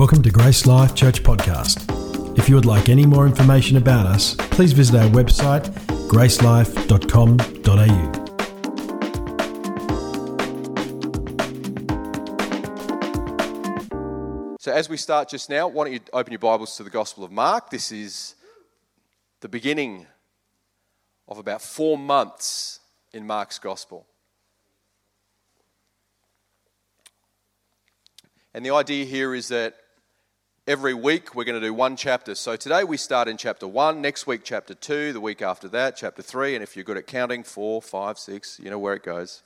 Welcome to Grace Life Church Podcast. If you would like any more information about us, please visit our website, gracelife.com.au. So, as we start just now, why don't you open your Bibles to the Gospel of Mark? This is the beginning of about four months in Mark's Gospel. And the idea here is that every week we're going to do one chapter. So today we start in chapter one, next week, chapter two, the week after that, chapter three, and if you're good at counting, four, five, six, you know where it goes.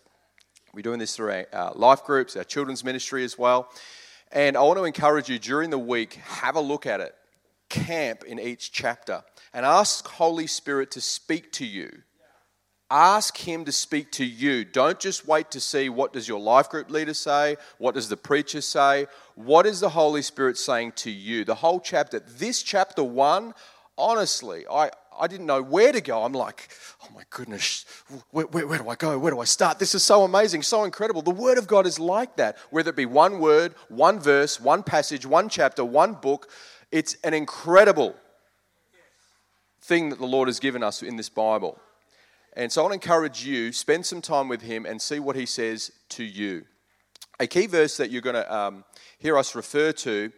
We're doing this through our life groups, our children's ministry as well. And I want to encourage you during the week, have a look at it, camp in each chapter, and ask Holy Spirit to speak to you ask him to speak to you don't just wait to see what does your life group leader say what does the preacher say what is the holy spirit saying to you the whole chapter this chapter 1 honestly i I didn't know where to go. I'm like, oh my goodness, where, where, where, do I go? Where do I start? This is so amazing, so incredible. The Word of God is like that. Whether it be one word, one verse, one passage, one chapter, one book, it's an incredible thing that the Lord has given us in this Bible. And so I want to encourage you, spend some time with him and see what he says to you. A key verse that you're going to um, hear us refer to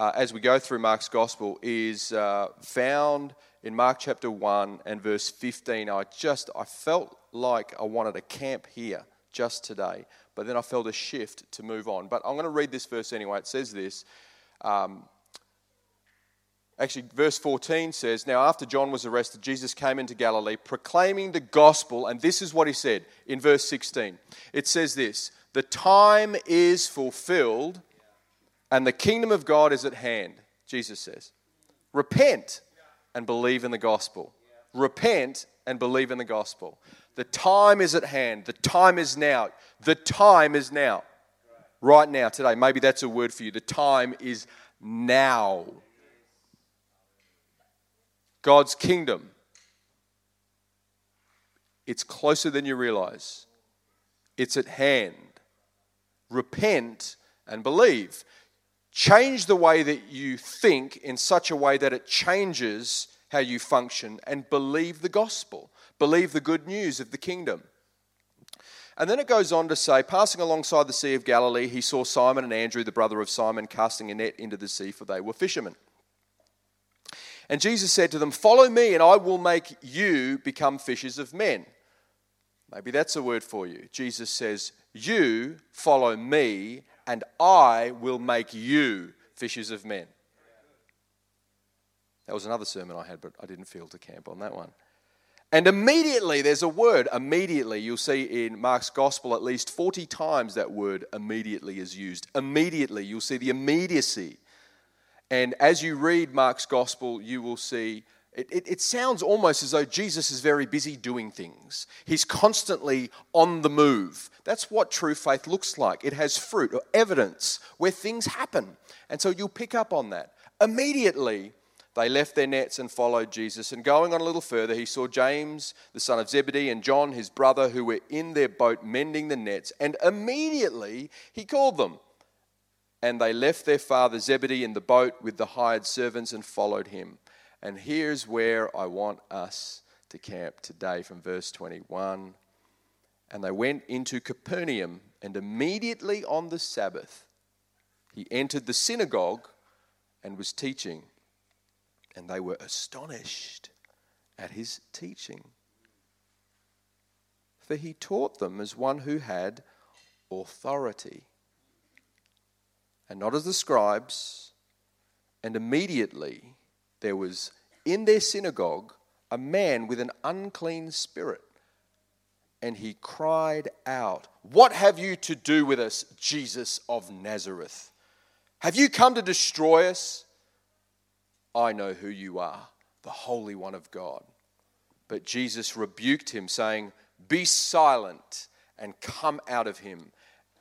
uh, as we go through Mark's gospel is uh, found in Mark chapter 1 and verse 15. I just, I felt like I wanted to camp here just today, but then I felt a shift to move on. But I'm going to read this verse anyway. It says this. Um, Actually, verse 14 says, Now after John was arrested, Jesus came into Galilee proclaiming the gospel, and this is what he said in verse 16. It says this The time is fulfilled, and the kingdom of God is at hand, Jesus says. Repent and believe in the gospel. Repent and believe in the gospel. The time is at hand. The time is now. The time is now. Right now, today. Maybe that's a word for you. The time is now. God's kingdom. It's closer than you realize, it's at hand. Repent and believe. Change the way that you think in such a way that it changes how you function and believe the gospel. Believe the good news of the kingdom. And then it goes on to say, passing alongside the Sea of Galilee, he saw Simon and Andrew, the brother of Simon, casting a net into the sea, for they were fishermen. And Jesus said to them, Follow me, and I will make you become fishers of men. Maybe that's a word for you. Jesus says, You follow me, and I will make you fishers of men. That was another sermon I had, but I didn't feel to camp on that one. And immediately, there's a word, immediately. You'll see in Mark's gospel at least 40 times that word immediately is used. Immediately, you'll see the immediacy and as you read Mark's gospel, you will see it, it, it, sounds almost as though Jesus is very busy doing things. He's constantly on the move. That's what true faith looks like. It has fruit or evidence where things happen. And so you'll pick up on that. Immediately, they left their nets and followed Jesus. And going on a little further, he saw James, the son of Zebedee, and John, his brother, who were in their boat mending the nets. And immediately he called them. And they left their father Zebedee in the boat with the hired servants and followed him. And here's where I want us to camp today from verse 21. And they went into Capernaum, and immediately on the Sabbath, he entered the synagogue and was teaching. And they were astonished at his teaching. For he taught them as one who had authority and not as the scribes. And immediately there was in their synagogue a man with an unclean spirit. And he cried out, What have you to do with us, Jesus of Nazareth? Have you come to destroy us? I know who you are, the Holy One of God. But Jesus rebuked him, saying, Be silent and come out of him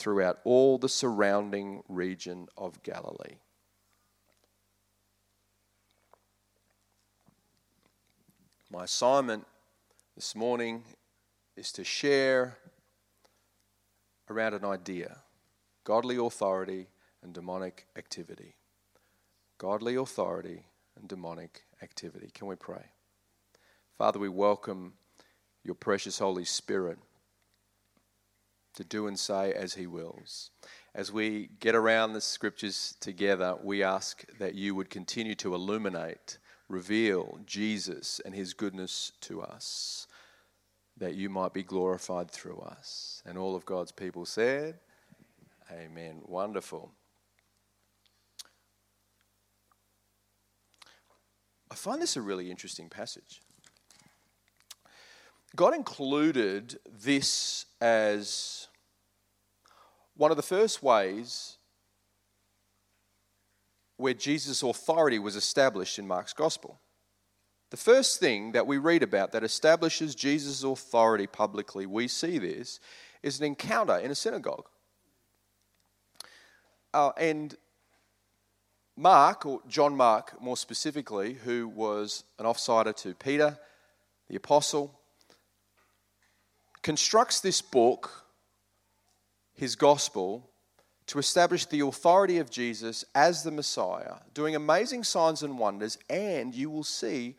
throughout all the surrounding region of Galilee. My assignment this morning is to share around an idea godly authority and demonic activity. Godly authority and demonic activity. Can we pray? Father, we welcome your precious Holy Spirit to do and say as He wills. As we get around the scriptures together, we ask that you would continue to illuminate, reveal Jesus and His goodness to us, that you might be glorified through us. And all of God's people said, Amen. Wonderful. I find this a really interesting passage. God included this as one of the first ways where Jesus' authority was established in Mark's gospel. The first thing that we read about that establishes Jesus' authority publicly, we see this, is an encounter in a synagogue. Uh, and Mark, or John Mark more specifically, who was an offsider to Peter, the apostle, constructs this book, his gospel, to establish the authority of Jesus as the Messiah, doing amazing signs and wonders, and you will see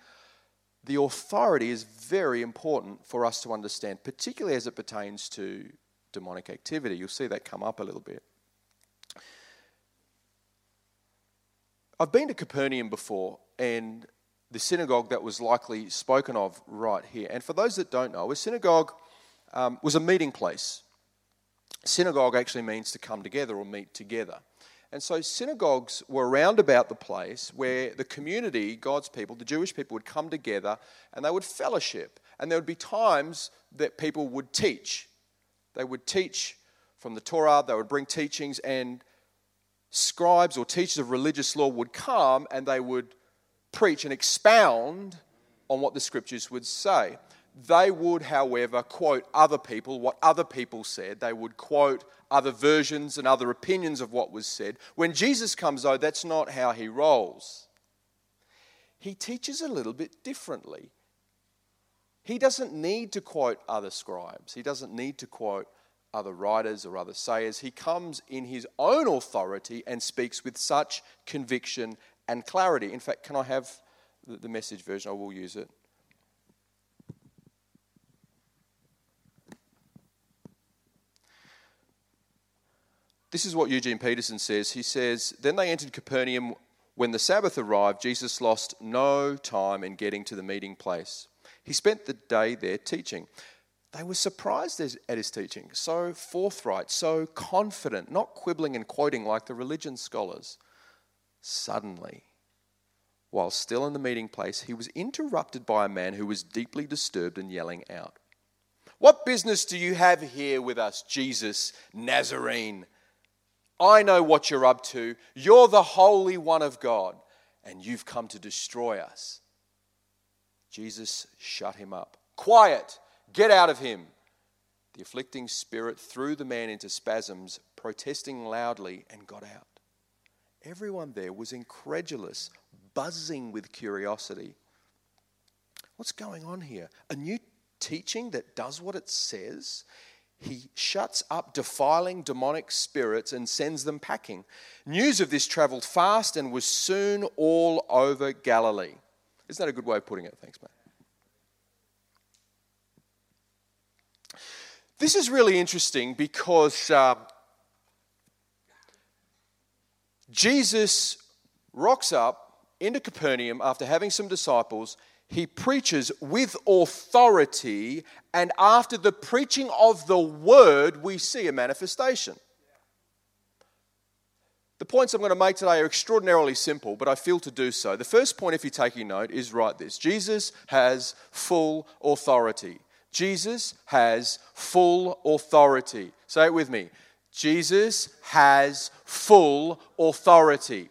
the authority is very important for us to understand, particularly as it pertains to demonic activity. You'll see that come up a little bit. I've been to Capernaum before, and the synagogue that was likely spoken of right here. And for those that don't know, a synagogue um, was a meeting place. Synagogue actually means to come together or meet together. And so synagogues were around about the place where the community, God's people, the Jewish people, would come together and they would fellowship. And there would be times that people would teach. They would teach from the Torah, they would bring teachings, and scribes or teachers of religious law would come and they would preach and expound on what the scriptures would say. They would, however, quote other people, what other people said. They would quote other versions and other opinions of what was said. When Jesus comes, though, that's not how he rolls. He teaches a little bit differently. He doesn't need to quote other scribes, he doesn't need to quote other writers or other sayers. He comes in his own authority and speaks with such conviction and clarity. In fact, can I have the message version? I will use it. This is what Eugene Peterson says. He says, Then they entered Capernaum. When the Sabbath arrived, Jesus lost no time in getting to the meeting place. He spent the day there teaching. They were surprised at his teaching, so forthright, so confident, not quibbling and quoting like the religion scholars. Suddenly, while still in the meeting place, he was interrupted by a man who was deeply disturbed and yelling out, What business do you have here with us, Jesus Nazarene? I know what you're up to. You're the Holy One of God, and you've come to destroy us. Jesus shut him up. Quiet! Get out of him. The afflicting spirit threw the man into spasms, protesting loudly, and got out. Everyone there was incredulous, buzzing with curiosity. What's going on here? A new teaching that does what it says? He shuts up defiling demonic spirits and sends them packing. News of this traveled fast and was soon all over Galilee. Isn't that a good way of putting it? Thanks, mate. This is really interesting because uh, Jesus rocks up into Capernaum after having some disciples. He preaches with authority, and after the preaching of the word, we see a manifestation. The points I'm going to make today are extraordinarily simple, but I feel to do so. The first point, if you're taking note, is write this Jesus has full authority. Jesus has full authority. Say it with me. Jesus has full authority.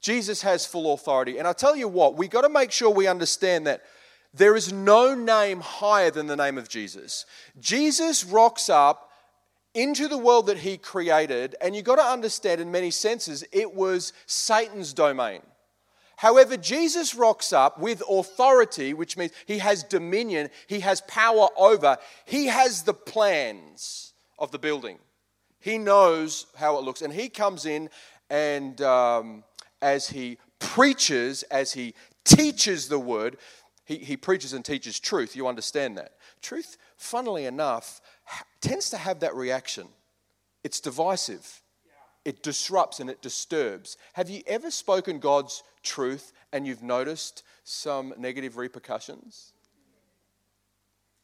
Jesus has full authority. And I tell you what, we got to make sure we understand that there is no name higher than the name of Jesus. Jesus rocks up into the world that he created, and you've got to understand, in many senses, it was Satan's domain. However, Jesus rocks up with authority, which means he has dominion, he has power over, he has the plans of the building. He knows how it looks, and he comes in and um, as he preaches, as he teaches the word, he, he preaches and teaches truth. You understand that. Truth, funnily enough, tends to have that reaction. It's divisive, it disrupts and it disturbs. Have you ever spoken God's truth and you've noticed some negative repercussions?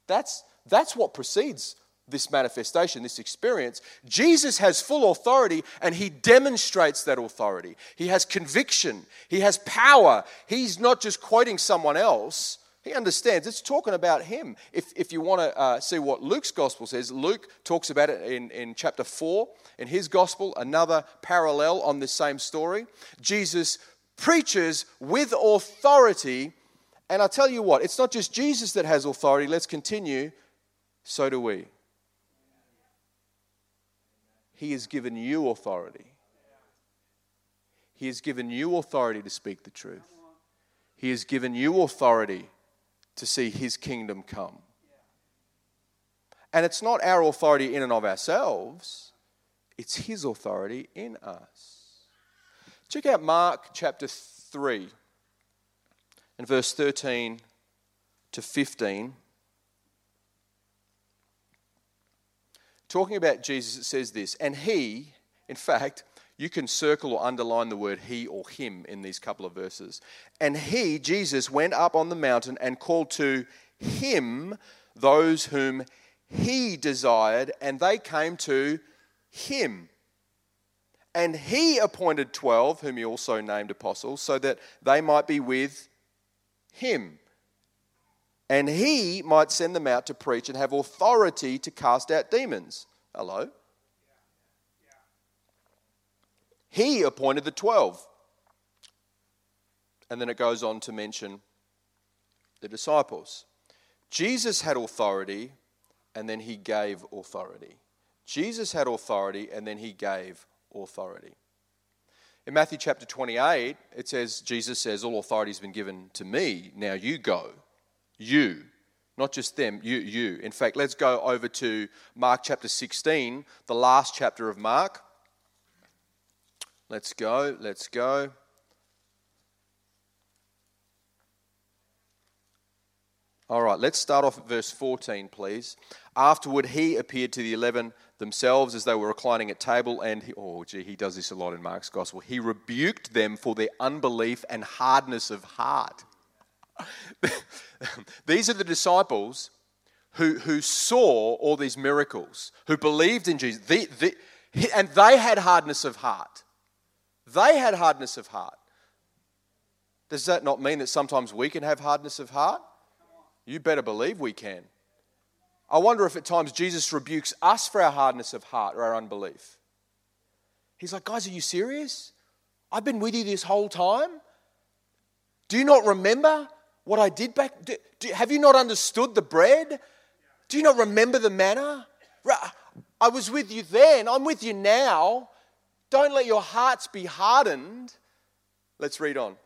That's, that's what precedes this manifestation, this experience. Jesus has full authority and he demonstrates that authority. He has conviction, he has power. He's not just quoting someone else, he understands. It's talking about him. If, if you want to uh, see what Luke's gospel says, Luke talks about it in, in chapter 4 in his gospel, another parallel on this same story. Jesus preaches with authority. And I tell you what, it's not just Jesus that has authority. Let's continue. So do we. He has given you authority. He has given you authority to speak the truth. He has given you authority to see His kingdom come. And it's not our authority in and of ourselves, it's His authority in us. Check out Mark chapter 3 and verse 13 to 15. Talking about Jesus, it says this, and He, in fact, you can circle or underline the word he or him in these couple of verses. And he, Jesus, went up on the mountain and called to him those whom he desired, and they came to him. And he appointed 12, whom he also named apostles, so that they might be with him. And he might send them out to preach and have authority to cast out demons. Hello? He appointed the 12. And then it goes on to mention the disciples. Jesus had authority and then he gave authority. Jesus had authority and then he gave authority. In Matthew chapter 28, it says, Jesus says, All authority has been given to me. Now you go. You. Not just them, you, you. In fact, let's go over to Mark chapter 16, the last chapter of Mark. Let's go, let's go. All right, let's start off at verse 14, please. Afterward, he appeared to the eleven themselves as they were reclining at table, and he, oh, gee, he does this a lot in Mark's gospel. He rebuked them for their unbelief and hardness of heart. These are the disciples who, who saw all these miracles, who believed in Jesus, the, the, and they had hardness of heart. They had hardness of heart. Does that not mean that sometimes we can have hardness of heart? You better believe we can. I wonder if at times Jesus rebukes us for our hardness of heart or our unbelief. He's like, guys, are you serious? I've been with you this whole time. Do you not remember what I did back? Do, do, have you not understood the bread? Do you not remember the manna? I was with you then. I'm with you now. Don't let your hearts be hardened. Let's read on.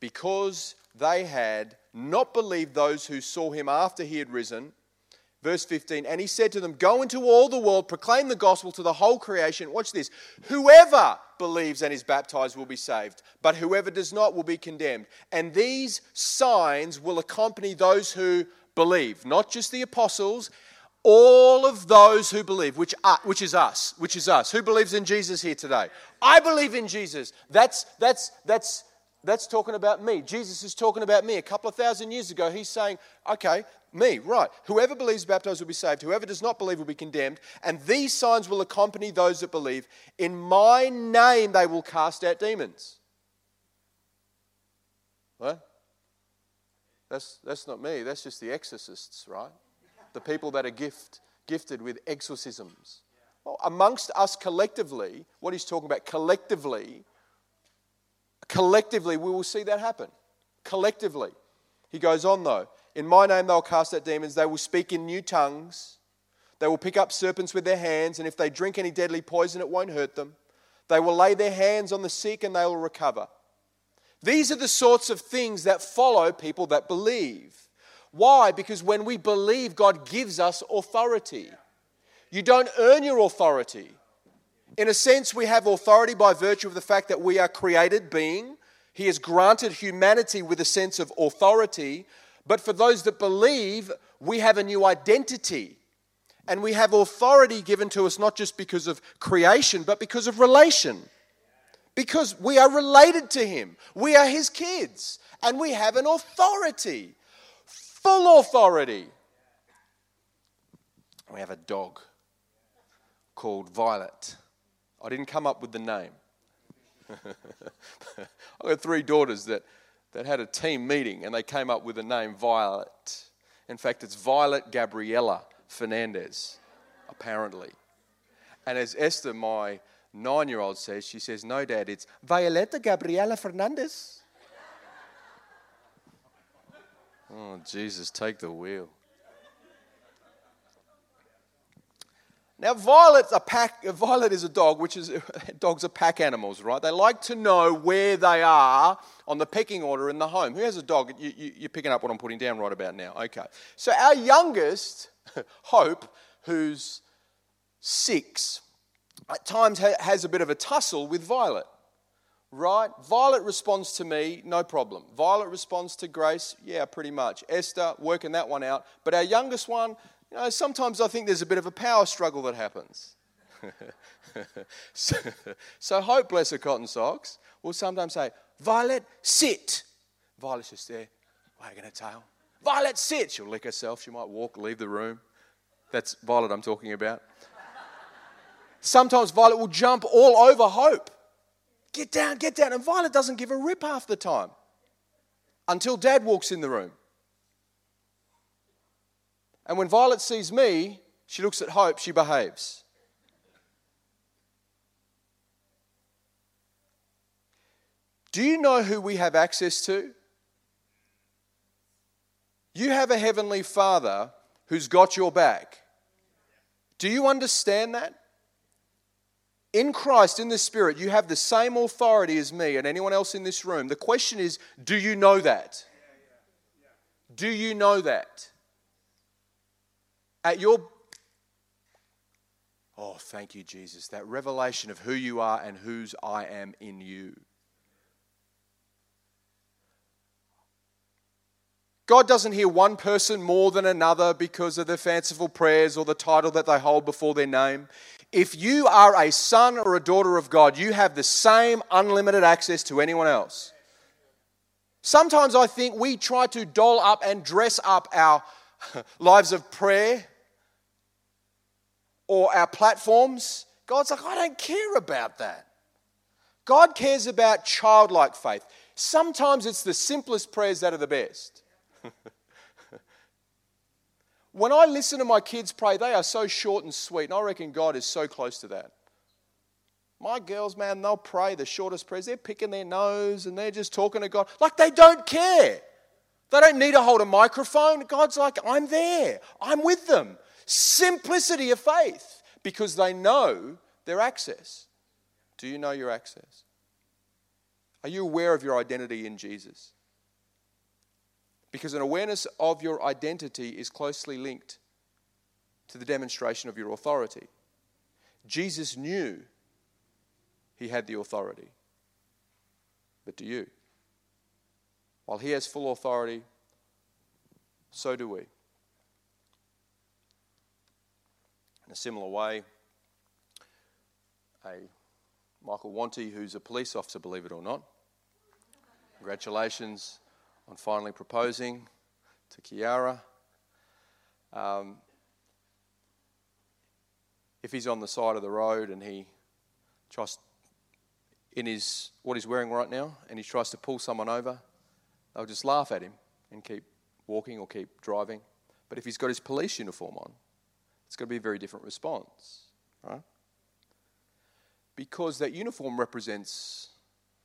Because they had not believed those who saw him after he had risen. Verse 15, and he said to them, Go into all the world, proclaim the gospel to the whole creation. Watch this. Whoever believes and is baptized will be saved, but whoever does not will be condemned. And these signs will accompany those who believe, not just the apostles all of those who believe, which, are, which is us, which is us. Who believes in Jesus here today? I believe in Jesus. That's, that's, that's, that's talking about me. Jesus is talking about me. A couple of thousand years ago, he's saying, okay, me, right. Whoever believes baptized will be saved. Whoever does not believe will be condemned. And these signs will accompany those that believe. In my name, they will cast out demons. What? That's, that's not me. That's just the exorcists, right? the people that are gift, gifted with exorcisms. Well, amongst us collectively, what he's talking about collectively, collectively, we will see that happen. Collectively. He goes on, though. In my name, they'll cast out demons. They will speak in new tongues. They will pick up serpents with their hands. And if they drink any deadly poison, it won't hurt them. They will lay their hands on the sick and they will recover. These are the sorts of things that follow people that believe. Why? Because when we believe, God gives us authority. You don't earn your authority. In a sense, we have authority by virtue of the fact that we are created being. He has granted humanity with a sense of authority. But for those that believe, we have a new identity. And we have authority given to us not just because of creation, but because of relation. Because we are related to Him. We are His kids. And we have an authority, full authority. We have a dog called Violet. I didn't come up with the name. I've got three daughters that, that had a team meeting and they came up with the name Violet. In fact, it's Violet Gabriella Fernandez, apparently. And as Esther, my nine year old, says, she says, No, Dad, it's Violeta Gabriela Fernandez. oh, Jesus, take the wheel. Now, Violet's a pack, Violet is a dog, which is, dogs are pack animals, right? They like to know where they are on the pecking order in the home. Who has a dog? You, you, you're picking up what I'm putting down right about now. Okay. So, our youngest, Hope, who's six, at times has a bit of a tussle with Violet, right? Violet responds to me, no problem. Violet responds to Grace, yeah, pretty much. Esther, working that one out. But our youngest one, you know, sometimes I think there's a bit of a power struggle that happens. so, so, Hope, bless her cotton socks, will sometimes say, Violet, sit. Violet's just there, wagging her tail. Violet, sit. She'll lick herself. She might walk, leave the room. That's Violet I'm talking about. Sometimes Violet will jump all over Hope. Get down, get down. And Violet doesn't give a rip half the time until dad walks in the room. And when Violet sees me, she looks at Hope, she behaves. Do you know who we have access to? You have a heavenly Father who's got your back. Do you understand that? In Christ, in the Spirit, you have the same authority as me and anyone else in this room. The question is do you know that? Do you know that? At your Oh, thank you, Jesus. That revelation of who you are and whose I am in you. God doesn't hear one person more than another because of the fanciful prayers or the title that they hold before their name. If you are a son or a daughter of God, you have the same unlimited access to anyone else. Sometimes I think we try to doll up and dress up our lives of prayer or our platforms. God's like, I don't care about that. God cares about childlike faith. Sometimes it's the simplest prayers that are the best. when I listen to my kids pray, they are so short and sweet, and I reckon God is so close to that. My girls, man, they'll pray the shortest prayers. They're picking their nose and they're just talking to God like they don't care. They don't need to hold a microphone. God's like, I'm there, I'm with them. Simplicity of faith because they know their access. Do you know your access? Are you aware of your identity in Jesus? Because an awareness of your identity is closely linked to the demonstration of your authority. Jesus knew he had the authority. But do you? While he has full authority, so do we. In a similar way, a Michael Wanty, who's a police officer, believe it or not, congratulations on finally proposing to Kiara. Um, if he's on the side of the road and he tries in his what he's wearing right now and he tries to pull someone over, they'll just laugh at him and keep walking or keep driving. But if he's got his police uniform on, it's going to be a very different response, right? Because that uniform represents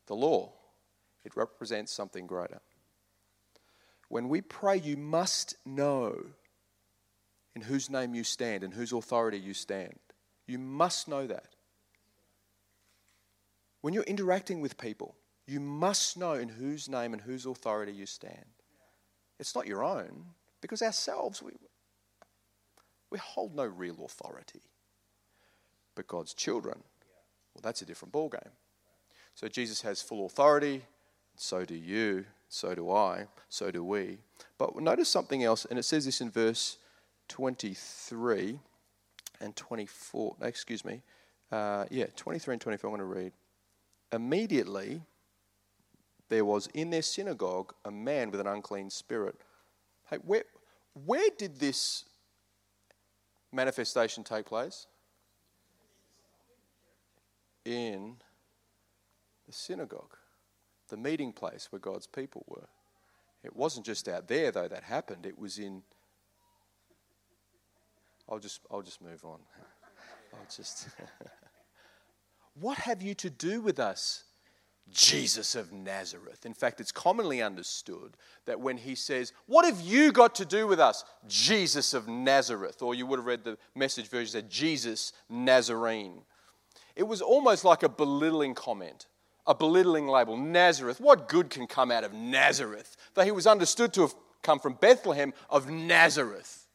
the law, it represents something greater. When we pray, you must know in whose name you stand, in whose authority you stand. You must know that. When you're interacting with people, you must know in whose name and whose authority you stand. It's not your own, because ourselves, we, we hold no real authority. But God's children, well, that's a different ballgame. So Jesus has full authority, so do you, so do I, so do we. But notice something else, and it says this in verse 23 and 24. Excuse me. Uh, yeah, 23 and 24, I'm going to read. Immediately, there was in their synagogue a man with an unclean spirit. Hey, where, where did this manifestation take place? In the synagogue, the meeting place where God's people were. It wasn't just out there, though, that happened. It was in. I'll just, I'll just move on. I'll just. what have you to do with us, Jesus of Nazareth? In fact, it's commonly understood that when he says, What have you got to do with us, Jesus of Nazareth? Or you would have read the message version that Jesus Nazarene. It was almost like a belittling comment a belittling label. Nazareth. What good can come out of Nazareth? Though he was understood to have come from Bethlehem of Nazareth.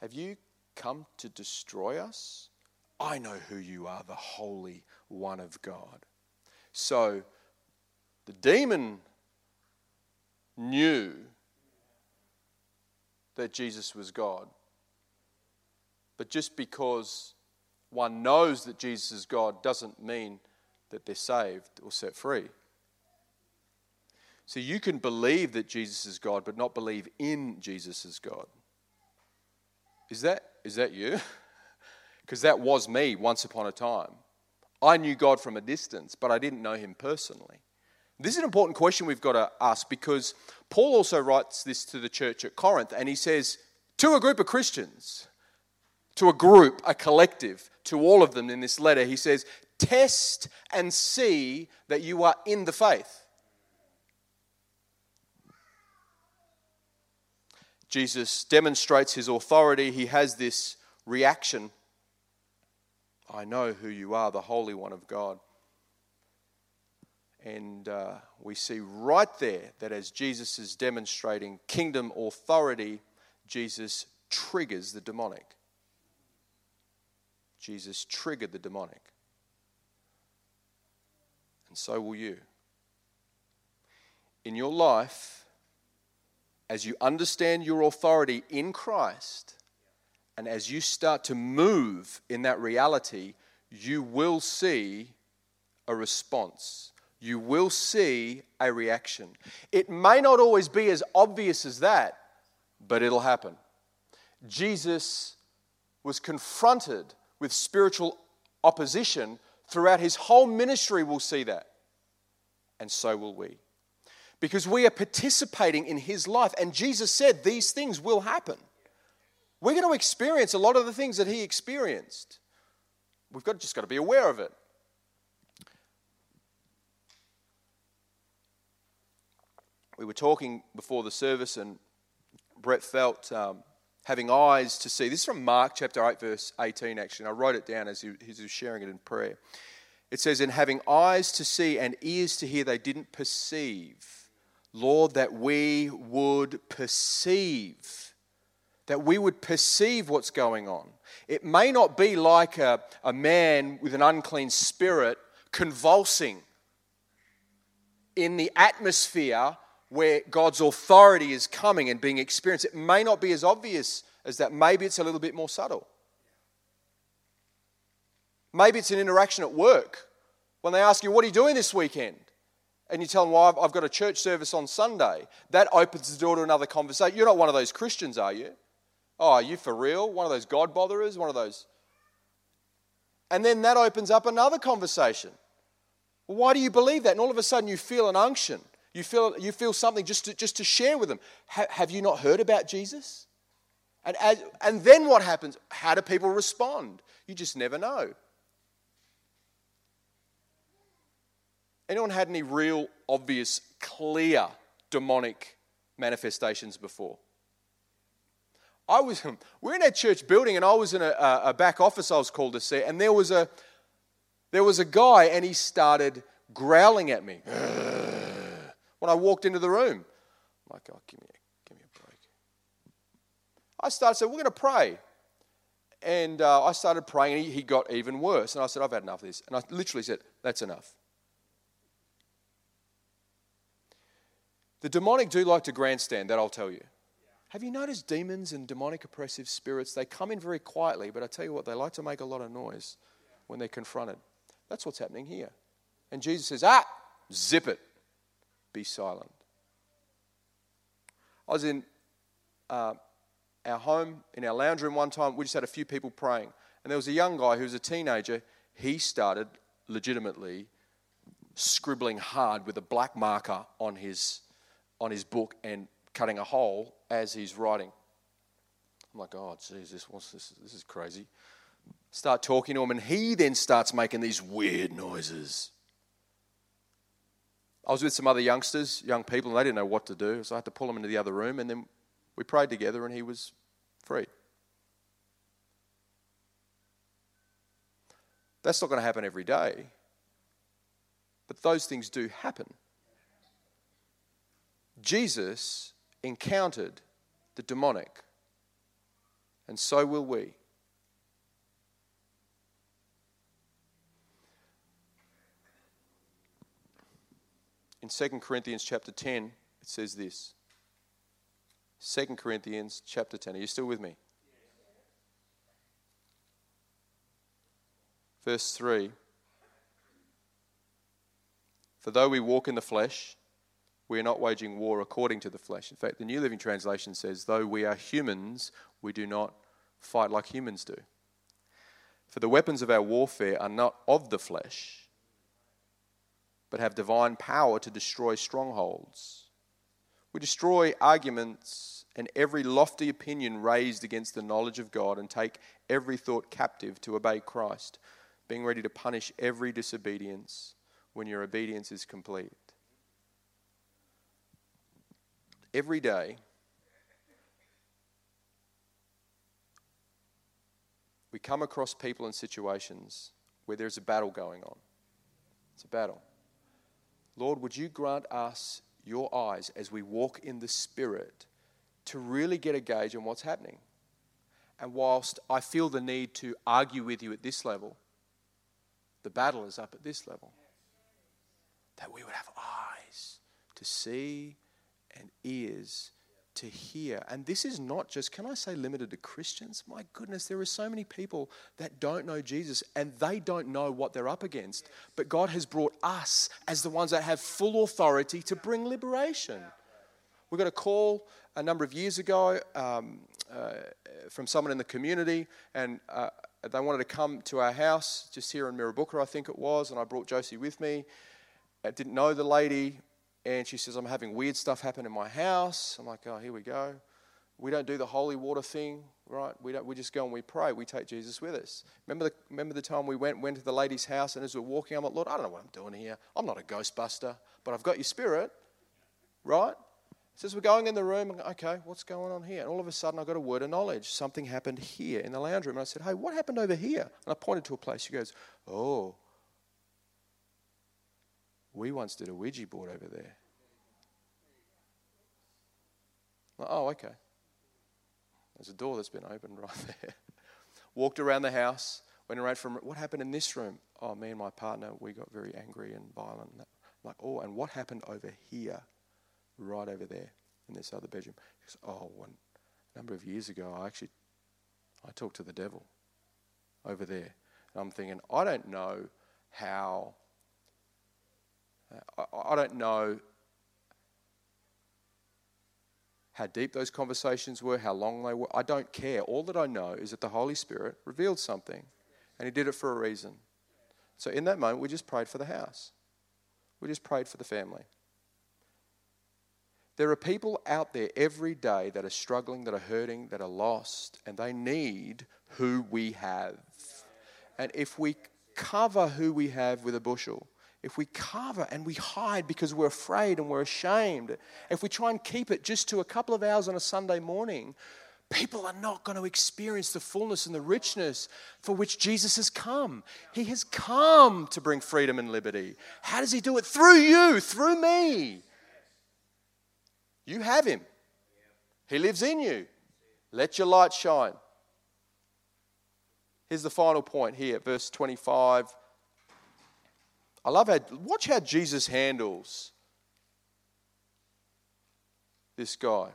Have you come to destroy us? I know who you are, the Holy One of God. So the demon knew that Jesus was God. But just because one knows that Jesus is God doesn't mean that they're saved or set free. So you can believe that Jesus is God, but not believe in Jesus as God. Is that, is that you? Because that was me once upon a time. I knew God from a distance, but I didn't know him personally. This is an important question we've got to ask because Paul also writes this to the church at Corinth, and he says to a group of Christians, to a group, a collective, to all of them in this letter, he says, Test and see that you are in the faith. Jesus demonstrates his authority. He has this reaction I know who you are, the Holy One of God. And uh, we see right there that as Jesus is demonstrating kingdom authority, Jesus triggers the demonic. Jesus triggered the demonic. And so will you. In your life, as you understand your authority in Christ, and as you start to move in that reality, you will see a response. You will see a reaction. It may not always be as obvious as that, but it'll happen. Jesus was confronted with spiritual opposition throughout his whole ministry, we'll see that. And so will we. Because we are participating in his life. And Jesus said these things will happen. We're going to experience a lot of the things that he experienced. We've got, just got to be aware of it. We were talking before the service, and Brett felt um, having eyes to see. This is from Mark chapter 8, verse 18, actually. I wrote it down as he, he was sharing it in prayer. It says, In having eyes to see and ears to hear, they didn't perceive. Lord, that we would perceive, that we would perceive what's going on. It may not be like a, a man with an unclean spirit convulsing in the atmosphere where God's authority is coming and being experienced. It may not be as obvious as that. Maybe it's a little bit more subtle. Maybe it's an interaction at work when they ask you, What are you doing this weekend? And you tell them, Well, I've got a church service on Sunday. That opens the door to another conversation. You're not one of those Christians, are you? Oh, are you for real? One of those God botherers? One of those. And then that opens up another conversation. Well, why do you believe that? And all of a sudden you feel an unction. You feel, you feel something just to, just to share with them. Ha, have you not heard about Jesus? And, as, and then what happens? How do people respond? You just never know. Anyone had any real, obvious, clear demonic manifestations before? I was, we're in a church building, and I was in a, a back office. I was called to see, and there was a, there was a guy, and he started growling at me when I walked into the room. I'm like, oh, give me, a, give me a break. I started saying, we're going to pray. And uh, I started praying, and he, he got even worse. And I said, I've had enough of this. And I literally said, that's enough. The demonic do like to grandstand, that I'll tell you. Have you noticed demons and demonic oppressive spirits? They come in very quietly, but I tell you what, they like to make a lot of noise when they're confronted. That's what's happening here. And Jesus says, Ah, zip it, be silent. I was in uh, our home, in our lounge room one time, we just had a few people praying. And there was a young guy who was a teenager. He started legitimately scribbling hard with a black marker on his on his book and cutting a hole as he's writing. I'm like, oh, Jesus, what's this? This is crazy. Start talking to him, and he then starts making these weird noises. I was with some other youngsters, young people, and they didn't know what to do, so I had to pull them into the other room, and then we prayed together, and he was free. That's not going to happen every day, but those things do happen. Jesus encountered the demonic, and so will we. In 2 Corinthians chapter 10, it says this. 2 Corinthians chapter 10. Are you still with me? Verse 3 For though we walk in the flesh, we are not waging war according to the flesh. In fact, the New Living Translation says, though we are humans, we do not fight like humans do. For the weapons of our warfare are not of the flesh, but have divine power to destroy strongholds. We destroy arguments and every lofty opinion raised against the knowledge of God and take every thought captive to obey Christ, being ready to punish every disobedience when your obedience is complete. Every day, we come across people and situations where there's a battle going on. It's a battle. Lord, would you grant us your eyes as we walk in the Spirit to really get a gauge on what's happening? And whilst I feel the need to argue with you at this level, the battle is up at this level. That we would have eyes to see and ears to hear. And this is not just, can I say, limited to Christians? My goodness, there are so many people that don't know Jesus and they don't know what they're up against. But God has brought us as the ones that have full authority to bring liberation. We got a call a number of years ago um, uh, from someone in the community, and uh, they wanted to come to our house just here in Mirrabooka, I think it was, and I brought Josie with me. I didn't know the lady and she says, I'm having weird stuff happen in my house. I'm like, oh, here we go. We don't do the holy water thing, right? We, don't, we just go and we pray. We take Jesus with us. Remember the, remember the time we went, went to the lady's house, and as we're walking, I'm like, Lord, I don't know what I'm doing here. I'm not a ghostbuster, but I've got your spirit, right? Says we're going in the room, okay, what's going on here? And all of a sudden, I got a word of knowledge. Something happened here in the lounge room. And I said, hey, what happened over here? And I pointed to a place. She goes, oh, we once did a Ouija board over there. Oh, okay. There's a door that's been opened right there. Walked around the house, went around from what happened in this room? Oh, me and my partner, we got very angry and violent. And like, oh, and what happened over here? Right over there in this other bedroom. Goes, oh, one number of years ago, I actually I talked to the devil over there. And I'm thinking, I don't know how I, I don't know how deep those conversations were, how long they were. I don't care. All that I know is that the Holy Spirit revealed something, and He did it for a reason. So in that moment, we just prayed for the house, we just prayed for the family. There are people out there every day that are struggling, that are hurting, that are lost, and they need who we have. And if we cover who we have with a bushel, if we cover and we hide because we're afraid and we're ashamed, if we try and keep it just to a couple of hours on a Sunday morning, people are not going to experience the fullness and the richness for which Jesus has come. He has come to bring freedom and liberty. How does He do it? Through you, through me. You have Him, He lives in you. Let your light shine. Here's the final point here, verse 25. I love how, watch how Jesus handles this guy.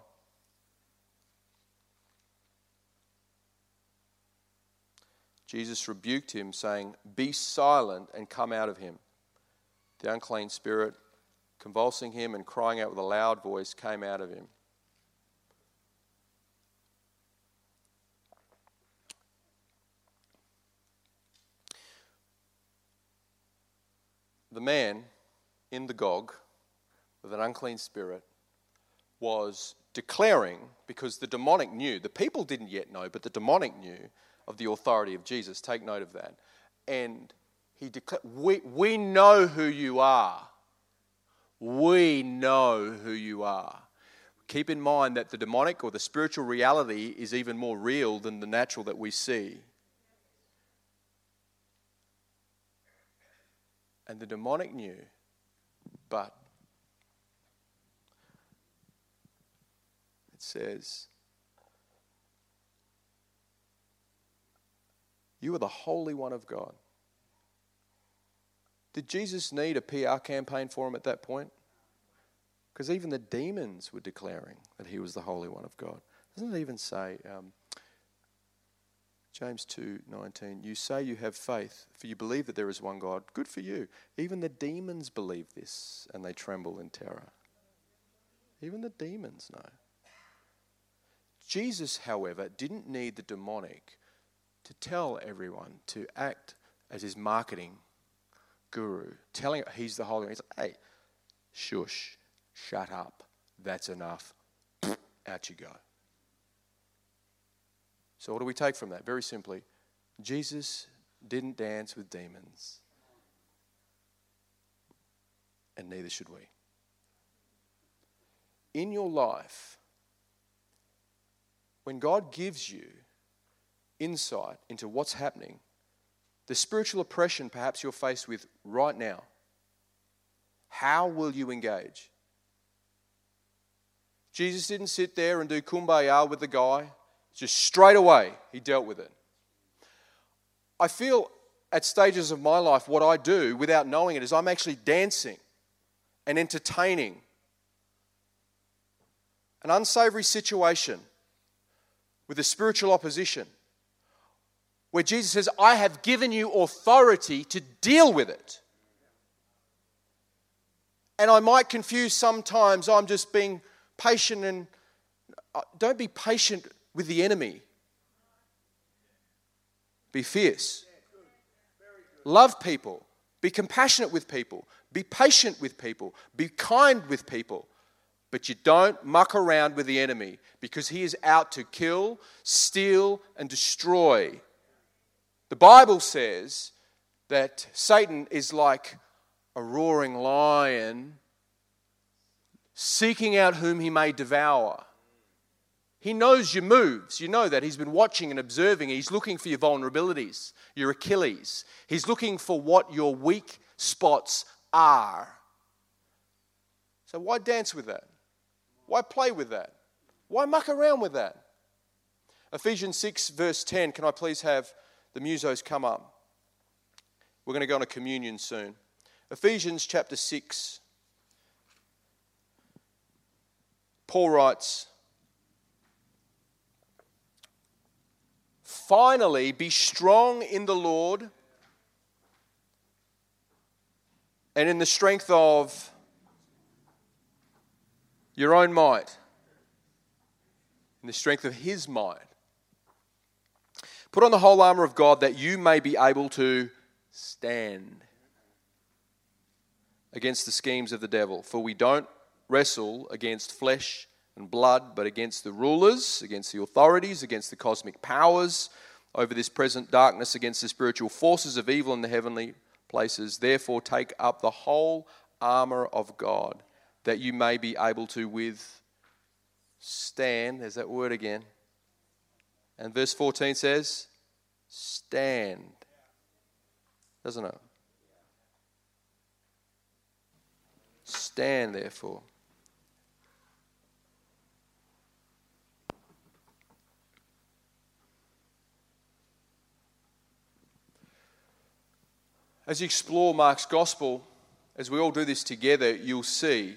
Jesus rebuked him, saying, Be silent and come out of him. The unclean spirit, convulsing him and crying out with a loud voice, came out of him. The man in the Gog with an unclean spirit was declaring, because the demonic knew, the people didn't yet know, but the demonic knew of the authority of Jesus. Take note of that. And he declared, we, we know who you are. We know who you are. Keep in mind that the demonic or the spiritual reality is even more real than the natural that we see. And the demonic knew, but it says, You are the Holy One of God. Did Jesus need a PR campaign for him at that point? Because even the demons were declaring that he was the Holy One of God. Doesn't it even say, um, James 2:19 you say you have faith, for you believe that there is one God. Good for you. Even the demons believe this and they tremble in terror. Even the demons know. Jesus, however, didn't need the demonic to tell everyone to act as his marketing guru, telling he's the Holy One. He's like, hey, shush, shut up, that's enough. Out you go. So, what do we take from that? Very simply, Jesus didn't dance with demons, and neither should we. In your life, when God gives you insight into what's happening, the spiritual oppression perhaps you're faced with right now, how will you engage? Jesus didn't sit there and do kumbaya with the guy. Just straight away, he dealt with it. I feel at stages of my life, what I do without knowing it is I'm actually dancing and entertaining an unsavory situation with a spiritual opposition where Jesus says, I have given you authority to deal with it. And I might confuse sometimes, I'm just being patient and uh, don't be patient with the enemy. Be fierce. Love people. Be compassionate with people. Be patient with people. Be kind with people. But you don't muck around with the enemy because he is out to kill, steal, and destroy. The Bible says that Satan is like a roaring lion seeking out whom he may devour. He knows your moves. You know that. He's been watching and observing. He's looking for your vulnerabilities, your Achilles. He's looking for what your weak spots are. So, why dance with that? Why play with that? Why muck around with that? Ephesians 6, verse 10. Can I please have the musos come up. We're going to go on a communion soon. Ephesians chapter 6. Paul writes, Finally, be strong in the Lord and in the strength of your own might, in the strength of his might. Put on the whole armor of God that you may be able to stand against the schemes of the devil. For we don't wrestle against flesh and blood, but against the rulers, against the authorities, against the cosmic powers over this present darkness, against the spiritual forces of evil in the heavenly places. Therefore, take up the whole armor of God, that you may be able to withstand. There's that word again. And verse 14 says, stand. Doesn't it? Stand, therefore. As you explore Mark's gospel, as we all do this together, you'll see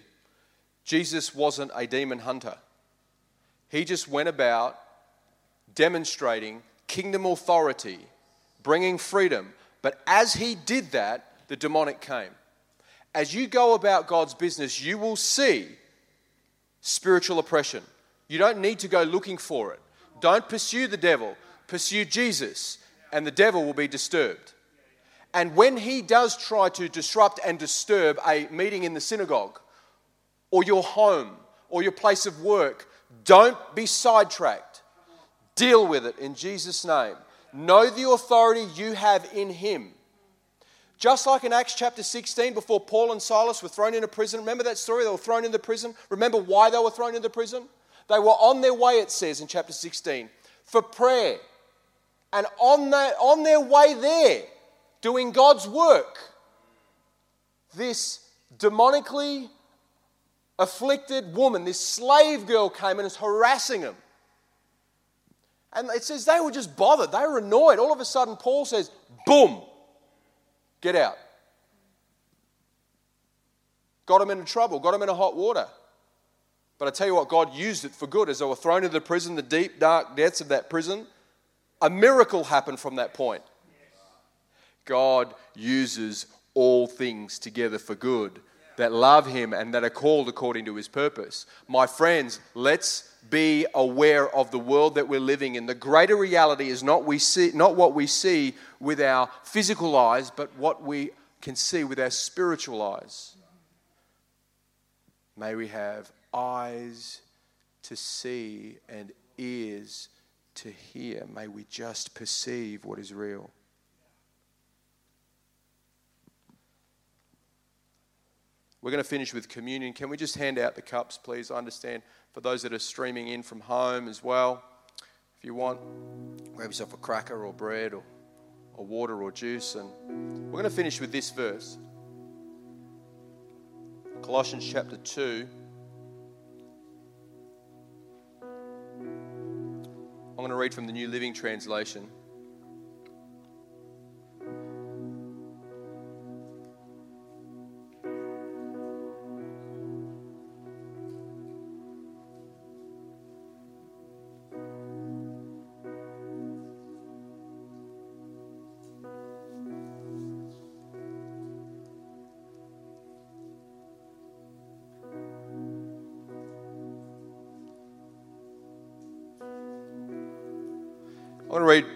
Jesus wasn't a demon hunter. He just went about demonstrating kingdom authority, bringing freedom. But as he did that, the demonic came. As you go about God's business, you will see spiritual oppression. You don't need to go looking for it. Don't pursue the devil, pursue Jesus, and the devil will be disturbed. And when he does try to disrupt and disturb a meeting in the synagogue, or your home, or your place of work, don't be sidetracked. Deal with it in Jesus' name. Know the authority you have in him. Just like in Acts chapter 16, before Paul and Silas were thrown into prison. Remember that story? They were thrown into prison. Remember why they were thrown into prison? They were on their way, it says in chapter 16, for prayer. And on, that, on their way there, doing God's work, this demonically afflicted woman, this slave girl came and is harassing him. And it says they were just bothered. They were annoyed. All of a sudden, Paul says, boom, get out. Got them into trouble, got them into hot water. But I tell you what, God used it for good. As they were thrown into the prison, the deep, dark depths of that prison, a miracle happened from that point. God uses all things together for good that love Him and that are called according to His purpose. My friends, let's be aware of the world that we're living in. The greater reality is not, we see, not what we see with our physical eyes, but what we can see with our spiritual eyes. May we have eyes to see and ears to hear. May we just perceive what is real. We're going to finish with communion. Can we just hand out the cups, please? I understand for those that are streaming in from home as well. If you want, grab yourself a cracker or bread or, or water or juice. And we're going to finish with this verse Colossians chapter 2. I'm going to read from the New Living Translation. I want to read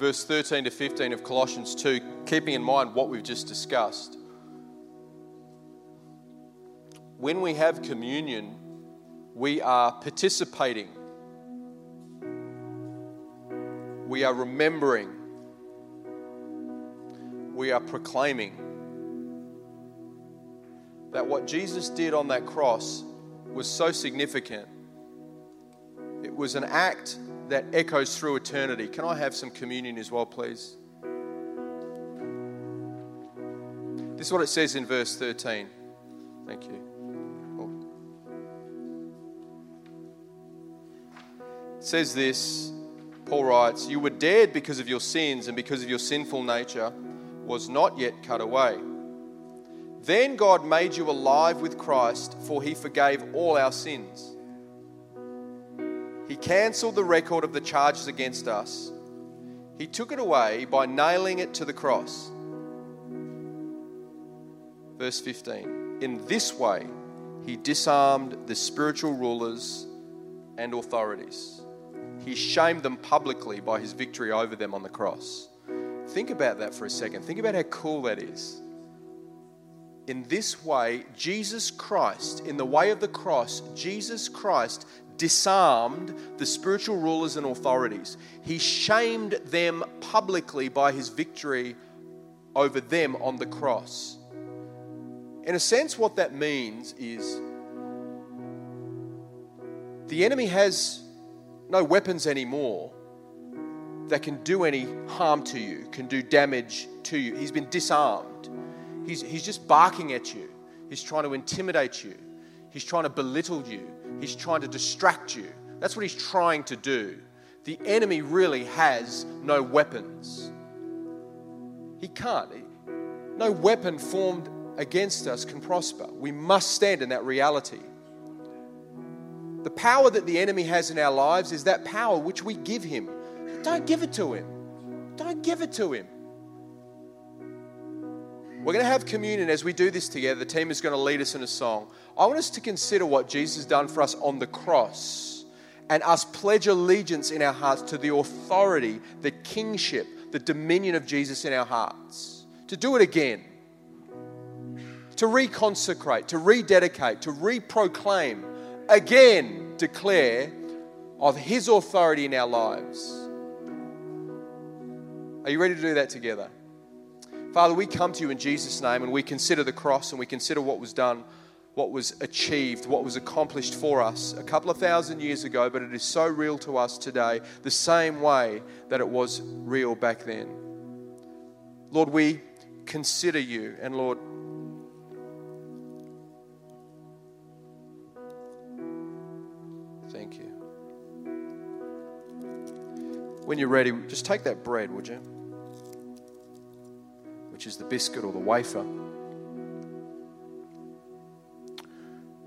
verse 13 to 15 of Colossians 2, keeping in mind what we've just discussed. When we have communion, we are participating, we are remembering, we are proclaiming that what Jesus did on that cross was so significant. It was an act that echoes through eternity. Can I have some communion as well, please? This is what it says in verse 13. Thank you. It says this Paul writes, You were dead because of your sins and because of your sinful nature was not yet cut away. Then God made you alive with Christ, for he forgave all our sins he canceled the record of the charges against us. He took it away by nailing it to the cross. Verse 15 In this way, he disarmed the spiritual rulers and authorities. He shamed them publicly by his victory over them on the cross. Think about that for a second. Think about how cool that is. In this way, Jesus Christ, in the way of the cross, Jesus Christ disarmed the spiritual rulers and authorities. He shamed them publicly by his victory over them on the cross. In a sense, what that means is the enemy has no weapons anymore that can do any harm to you, can do damage to you. He's been disarmed. He's, he's just barking at you. He's trying to intimidate you. He's trying to belittle you. He's trying to distract you. That's what he's trying to do. The enemy really has no weapons. He can't. No weapon formed against us can prosper. We must stand in that reality. The power that the enemy has in our lives is that power which we give him. Don't give it to him. Don't give it to him. We're going to have communion as we do this together. The team is going to lead us in a song. I want us to consider what Jesus has done for us on the cross and us pledge allegiance in our hearts to the authority, the kingship, the dominion of Jesus in our hearts. To do it again. To reconsecrate, to rededicate, to reproclaim, again declare of His authority in our lives. Are you ready to do that together? Father, we come to you in Jesus' name and we consider the cross and we consider what was done, what was achieved, what was accomplished for us a couple of thousand years ago, but it is so real to us today, the same way that it was real back then. Lord, we consider you and Lord, thank you. When you're ready, just take that bread, would you? Which is the biscuit or the wafer.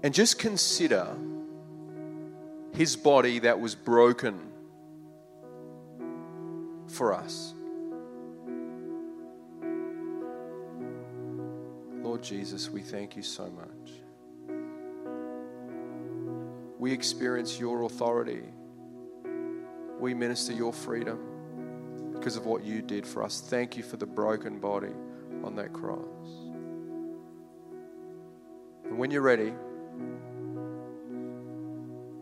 And just consider his body that was broken for us. Lord Jesus, we thank you so much. We experience your authority. We minister your freedom because of what you did for us. Thank you for the broken body on that cross. And when you're ready,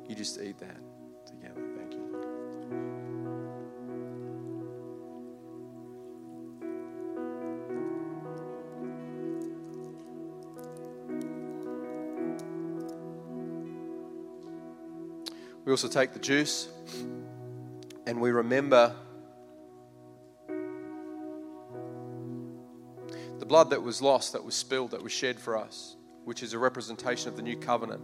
you just eat that together. Thank you. We also take the juice and we remember blood that was lost, that was spilled, that was shed for us, which is a representation of the new covenant.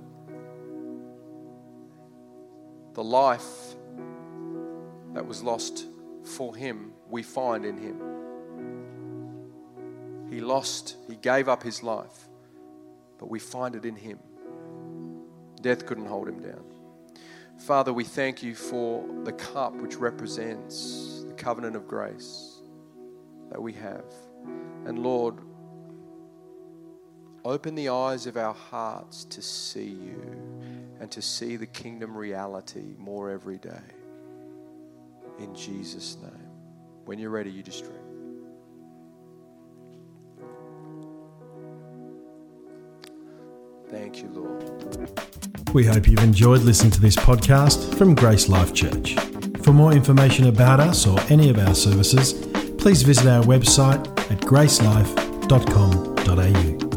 The life that was lost for him, we find in him. He lost, he gave up his life, but we find it in him. Death couldn't hold him down. Father, we thank you for the cup which represents the covenant of grace that we have. And Lord, open the eyes of our hearts to see you and to see the kingdom reality more every day. In Jesus' name. When you're ready, you just drink. Thank you, Lord. We hope you've enjoyed listening to this podcast from Grace Life Church. For more information about us or any of our services, please visit our website at gracelife.com.au.